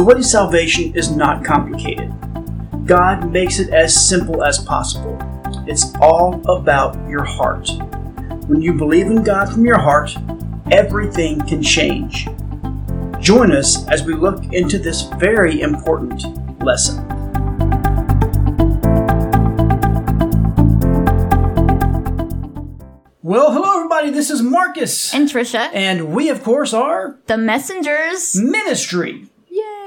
The way to salvation is not complicated. God makes it as simple as possible. It's all about your heart. When you believe in God from your heart, everything can change. Join us as we look into this very important lesson. Well, hello everybody. This is Marcus. And Trisha. And we, of course, are the messengers. Ministry.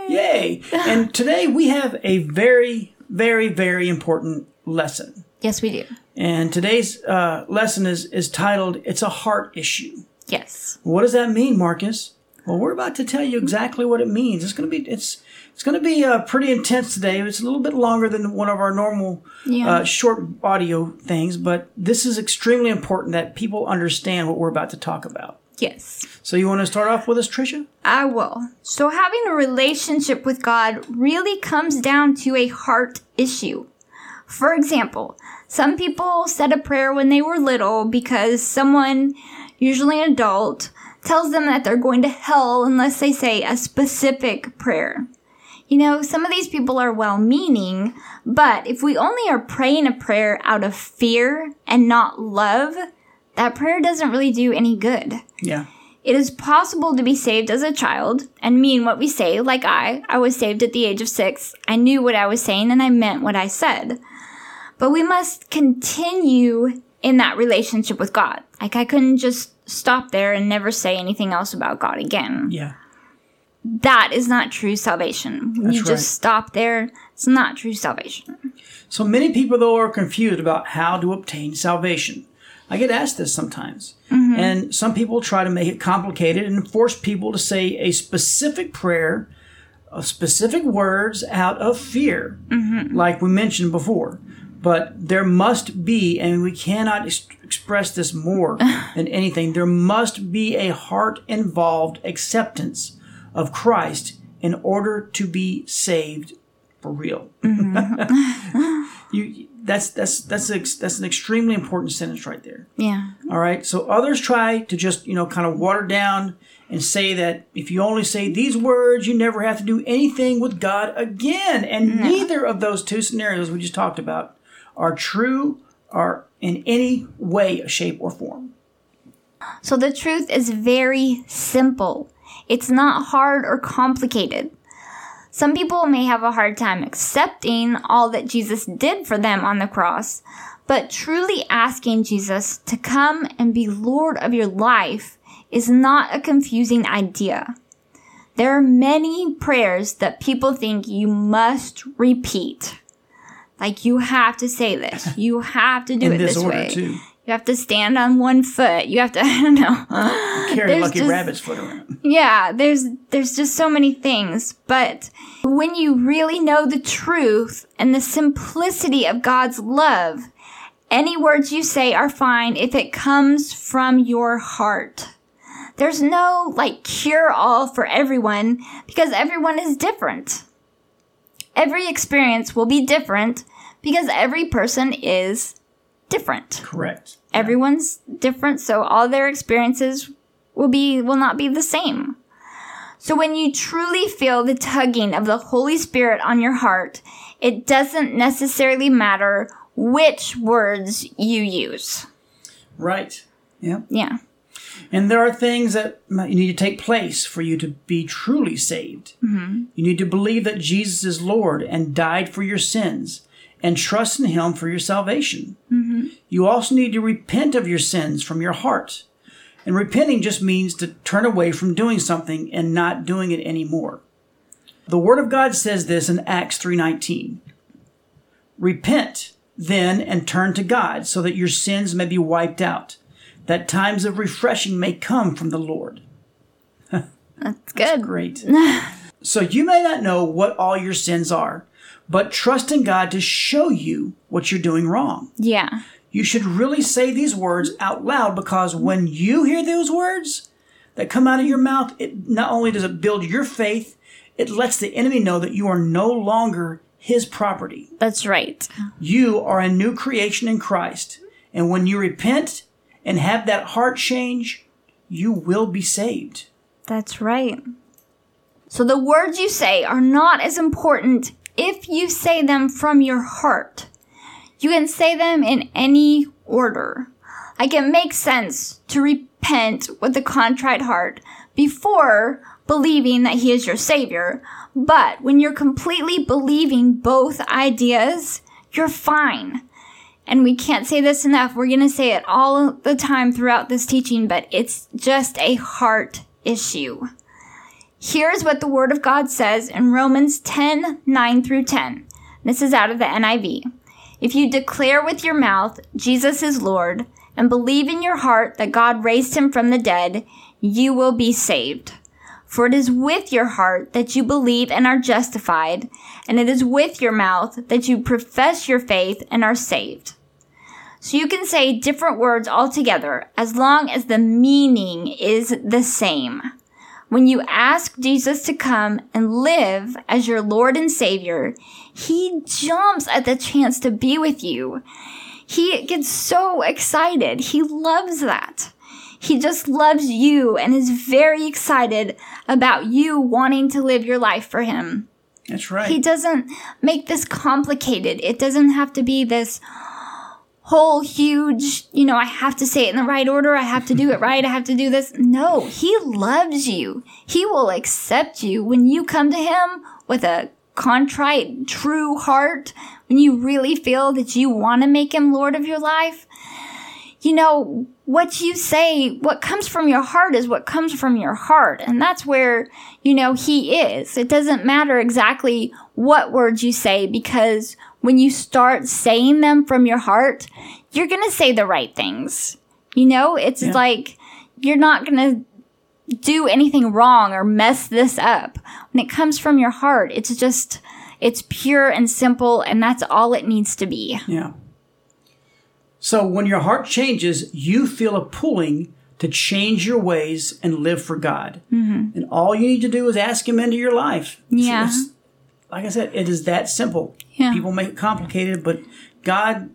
Yay. And today we have a very, very, very important lesson. Yes, we do. And today's uh, lesson is, is titled, It's a Heart Issue. Yes. What does that mean, Marcus? Well, we're about to tell you exactly what it means. It's going to be it's it's going to be uh, pretty intense today. It's a little bit longer than one of our normal Yeah. uh, short audio things, but this is extremely important that people understand what we're about to talk about. Yes. So, you want to start off with us, Tricia? I will. So, having a relationship with God really comes down to a heart issue. For example, some people said a prayer when they were little because someone, usually an adult, tells them that they're going to hell unless they say a specific prayer. You know, some of these people are well meaning, but if we only are praying a prayer out of fear and not love, that prayer doesn't really do any good. Yeah. It is possible to be saved as a child and mean what we say, like I. I was saved at the age of six. I knew what I was saying and I meant what I said. But we must continue in that relationship with God. Like I couldn't just stop there and never say anything else about God again. Yeah. That is not true salvation. That's you right. just stop there, it's not true salvation. So many people, though, are confused about how to obtain salvation. I get asked this sometimes. Mm-hmm. And some people try to make it complicated and force people to say a specific prayer, of specific words out of fear, mm-hmm. like we mentioned before. But there must be, and we cannot ex- express this more than anything, there must be a heart involved acceptance of Christ in order to be saved for real. Mm-hmm. you that's that's that's ex- that's an extremely important sentence right there. Yeah. All right. So others try to just you know kind of water down and say that if you only say these words, you never have to do anything with God again. And neither of those two scenarios we just talked about are true or in any way, shape, or form. So the truth is very simple. It's not hard or complicated. Some people may have a hard time accepting all that Jesus did for them on the cross, but truly asking Jesus to come and be Lord of your life is not a confusing idea. There are many prayers that people think you must repeat. Like you have to say this. You have to do it this this, way. too. You have to stand on one foot. You have to, I don't know. Carry There's Lucky just- Rabbit's foot around. Yeah, there's there's just so many things, but when you really know the truth and the simplicity of God's love, any words you say are fine if it comes from your heart. There's no like cure all for everyone because everyone is different. Every experience will be different because every person is different Correct. everyone's different so all their experiences will be will not be the same so when you truly feel the tugging of the holy spirit on your heart it doesn't necessarily matter which words you use Right. Yeah. yeah And there are things that you need to take place for you to be truly saved. Mm-hmm. You need to believe that Jesus is Lord and died for your sins and trust in Him for your salvation. Mm-hmm. You also need to repent of your sins from your heart. And repenting just means to turn away from doing something and not doing it anymore. The Word of God says this in Acts 3:19. Repent then and turn to God so that your sins may be wiped out, that times of refreshing may come from the Lord. that's good Great. so you may not know what all your sins are, but trust in God to show you what you're doing wrong. yeah You should really say these words out loud because when you hear those words that come out of your mouth, it not only does it build your faith, it lets the enemy know that you are no longer his property. that's right You are a new creation in Christ. And when you repent and have that heart change, you will be saved. that's right So the words you say are not as important if you say them from your heart. You can say them in any order. Like it makes sense to repent with a contrite heart before believing that he is your savior. But when you're completely believing both ideas, you're fine. And we can't say this enough. We're going to say it all the time throughout this teaching, but it's just a heart issue. Here's what the Word of God says in Romans 10 9 through 10. This is out of the NIV. If you declare with your mouth Jesus is Lord and believe in your heart that God raised him from the dead, you will be saved. For it is with your heart that you believe and are justified, and it is with your mouth that you profess your faith and are saved. So you can say different words altogether as long as the meaning is the same. When you ask Jesus to come and live as your Lord and Savior, He jumps at the chance to be with you. He gets so excited. He loves that. He just loves you and is very excited about you wanting to live your life for Him. That's right. He doesn't make this complicated. It doesn't have to be this whole huge, you know, I have to say it in the right order. I have to do it right. I have to do this. No, He loves you. He will accept you when you come to Him with a contrite, true heart, when you really feel that you want to make Him Lord of your life you know, what you say, what comes from your heart is what comes from your heart. And that's where, you know, he is. It doesn't matter exactly what words you say because when you start saying them from your heart, you're going to say the right things. You know, it's yeah. like you're not going to do anything wrong or mess this up. When it comes from your heart, it's just, it's pure and simple, and that's all it needs to be. Yeah. So when your heart changes, you feel a pulling to change your ways and live for God. Mm-hmm. And all you need to do is ask Him into your life. Yeah. So like I said, it is that simple. Yeah. People make it complicated, but God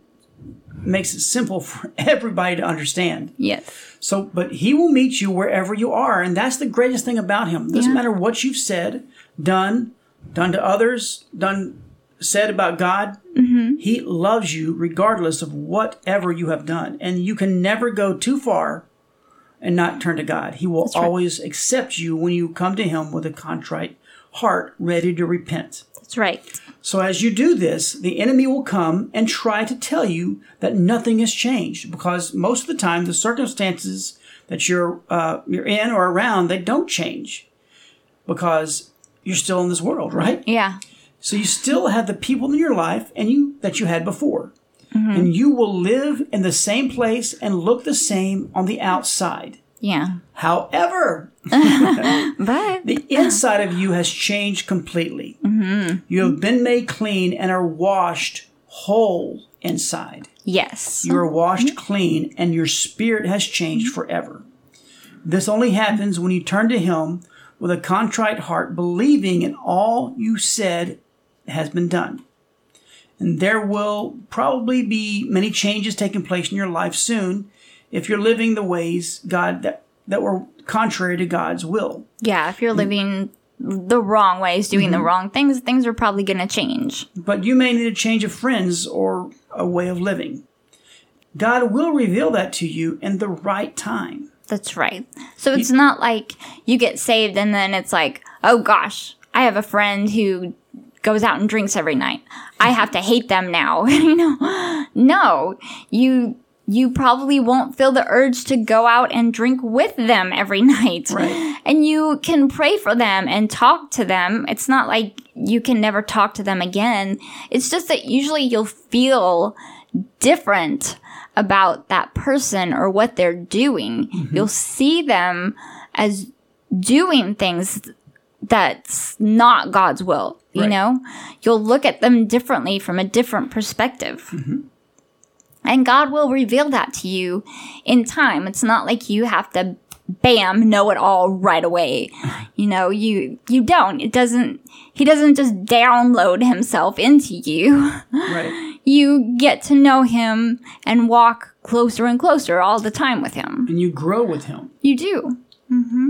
makes it simple for everybody to understand. Yes. So, but He will meet you wherever you are. And that's the greatest thing about Him. It doesn't yeah. matter what you've said, done, done to others, done said about God, mm-hmm. He loves you regardless of whatever you have done. And you can never go too far and not turn to God. He will right. always accept you when you come to Him with a contrite heart ready to repent. That's right. So as you do this, the enemy will come and try to tell you that nothing has changed because most of the time the circumstances that you're uh, you're in or around they don't change because you're still in this world, right? Yeah. So you still have the people in your life and you that you had before. Mm-hmm. And you will live in the same place and look the same on the outside. Yeah. However, but the inside of you has changed completely. Mm-hmm. You have been made clean and are washed whole inside. Yes. You are washed mm-hmm. clean and your spirit has changed forever. This only happens when you turn to Him with a contrite heart, believing in all you said has been done. And there will probably be many changes taking place in your life soon if you're living the ways God that, that were contrary to God's will. Yeah, if you're living the wrong ways, doing mm-hmm. the wrong things, things are probably going to change. But you may need a change of friends or a way of living. God will reveal that to you in the right time. That's right. So it's not like you get saved and then it's like, oh gosh, I have a friend who goes out and drinks every night. I have to hate them now. you know, no, you you probably won't feel the urge to go out and drink with them every night. Right. And you can pray for them and talk to them. It's not like you can never talk to them again. It's just that usually you'll feel different about that person or what they're doing. Mm-hmm. You'll see them as doing things that's not God's will, you right. know? You'll look at them differently from a different perspective. Mm-hmm. And God will reveal that to you in time. It's not like you have to bam know it all right away. You know, you you don't. It doesn't he doesn't just download himself into you. Right. You get to know him and walk closer and closer all the time with him. And you grow with him. You do. Mm-hmm.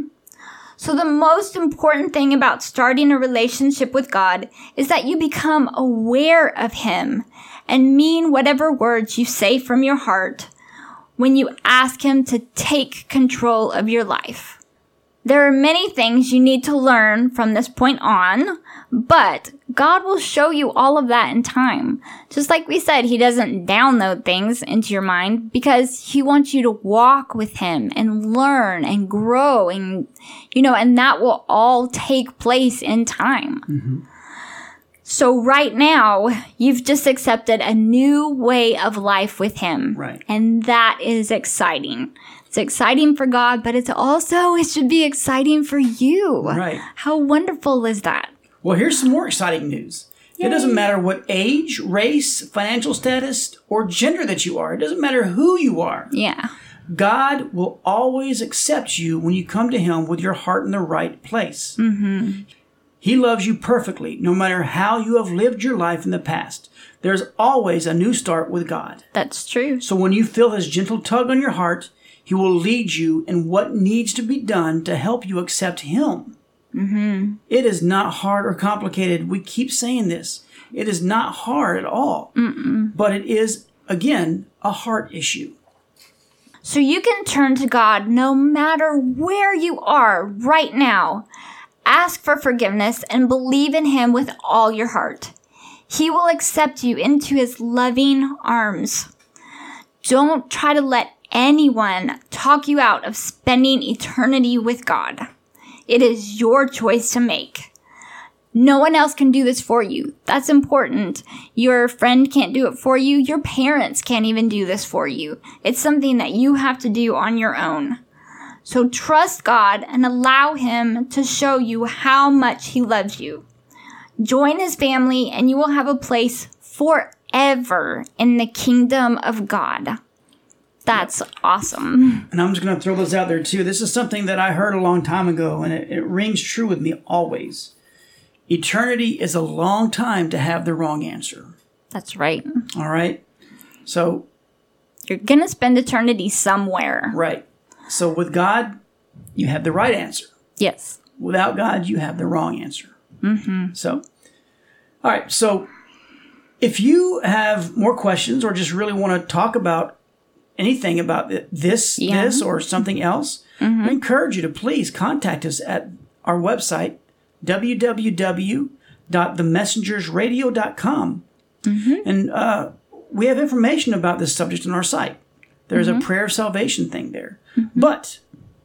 So, the most important thing about starting a relationship with God is that you become aware of Him and mean whatever words you say from your heart when you ask Him to take control of your life. There are many things you need to learn from this point on, but God will show you all of that in time. Just like we said, He doesn't download things into your mind because He wants you to walk with Him and learn and grow and, you know, and that will all take place in time. Mm-hmm. So right now, you've just accepted a new way of life with Him. Right. And that is exciting. It's exciting for God, but it's also, it should be exciting for you. Right. How wonderful is that? Well, here's some more exciting news. It doesn't matter what age, race, financial status, or gender that you are. It doesn't matter who you are. Yeah. God will always accept you when you come to Him with your heart in the right place. Mm-hmm. He loves you perfectly, no matter how you have lived your life in the past. There's always a new start with God. That's true. So when you feel His gentle tug on your heart, He will lead you in what needs to be done to help you accept Him. Mm-hmm. It is not hard or complicated. We keep saying this. It is not hard at all. Mm-mm. But it is, again, a heart issue. So you can turn to God no matter where you are right now. Ask for forgiveness and believe in Him with all your heart. He will accept you into His loving arms. Don't try to let anyone talk you out of spending eternity with God. It is your choice to make. No one else can do this for you. That's important. Your friend can't do it for you. Your parents can't even do this for you. It's something that you have to do on your own. So trust God and allow Him to show you how much He loves you. Join His family and you will have a place forever in the kingdom of God. That's awesome. And I'm just going to throw this out there too. This is something that I heard a long time ago, and it, it rings true with me always. Eternity is a long time to have the wrong answer. That's right. All right? So, You're going to spend eternity somewhere. right. So, with God, you have the right answer. Yes. Without God, you have the wrong answer. Mm-hmm. So, all right. So, if you have more questions or just really want to talk about anything about this, Yeah. this, or something else, mm-hmm. we encourage you to please contact us at our website, www.themessengersradio.com. Mm-hmm. And uh, we have information about this subject on our site. There's a mm-hmm. prayer of salvation thing there. But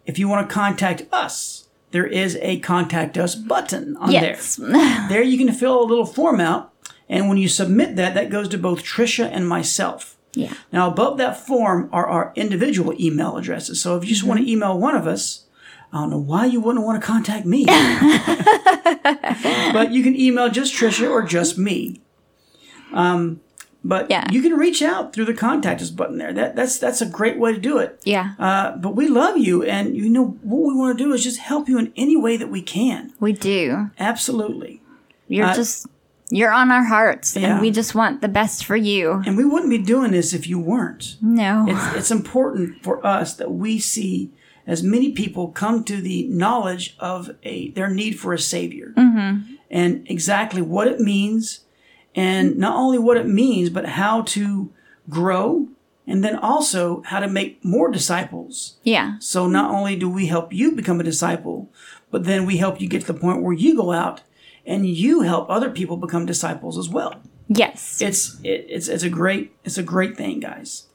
if you want to contact us, there is a contact us button on there. There you can fill a little form out, and when you submit that, that goes to both Trisha and myself. Yeah. Now, above that form are our individual email addresses. So if you just want to email one of us, I don't know why you wouldn't want to contact me. but you can email just Trisha or just me. Um, but Yeah. you can reach out through the contact us button there. That, that's that's a great way to do it. Yeah. Uh, but we love you, and you know what we want to do is just help you in any way that we can. we do. Absolutely. You're Uh, just, you're on our hearts. Yeah. And we just want the best for you. And we wouldn't be doing this if you weren't. No. It's, it's important for us that we see as many people come to the knowledge of a their need for a savior mm-hmm. and exactly what it means and not only what it means but how to grow and then also how to make more disciples yeah. so not only do we help you become a disciple but then we help you get to the point where you go out and you help other people become disciples as well Yes. it's it, it's it's a great it's a great thing, guys.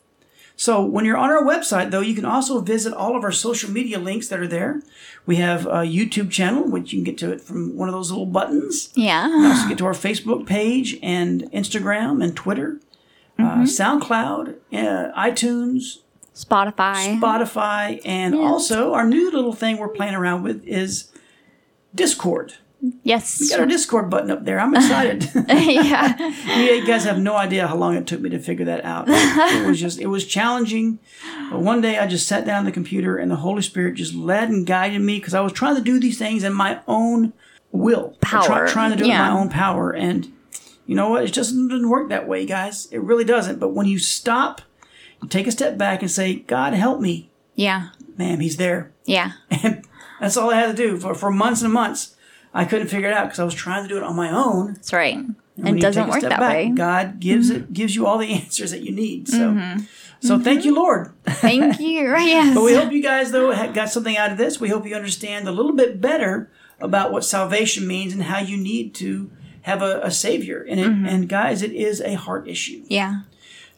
So when you're on our website, though, you can also visit all of our social media links that are there. We have a YouTube channel, which you can get to it from one of those little buttons. You yeah. can also get to our Facebook page and Instagram and Twitter, uh, SoundCloud, uh, iTunes, Spotify. Spotify, and also our new little thing we're playing around with is Discord. Yes. We got our Discord button up there. I'm excited. yeah. you guys have no idea how long it took me to figure that out. It was just, it was challenging. But one day I just sat down at the computer and the Holy Spirit just led and guided me because I was trying to do these things in my own will. Try- Power, trying to do it in my own power. And you know what? It just doesn't work that way, guys. It really doesn't. But when you stop, you take a step back and say, God, help me. Yeah. Man, He's there. Yeah. And That's all I had to do for, for months and months. I couldn't figure it out because I was trying to do it on my own. That's right. And And it doesn't work that back, way. Mm-hmm. God gives it mm-hmm. gives you all the answers that you need. So, mm-hmm. so thank mm-hmm. you, Lord. Thank you. Yes. But we hope you guys, though, got something out of this. We hope you understand a little bit better about what salvation means and how you need to have a, a savior. And, it, and guys, it is a heart issue. yeah.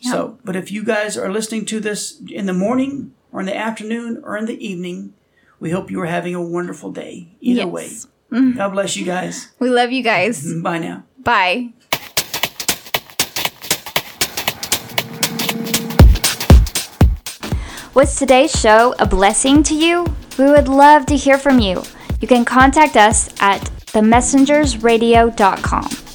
So, but if you guys are listening to this in the morning or in the afternoon or in the evening, we hope you are having a wonderful day. Either Yes. way. Mm-hmm. God bless you guys. We love you guys. Mm-hmm. Bye now. Bye. Was today's show a blessing to you? We would love to hear from you. You can contact us at themessengersradio.com.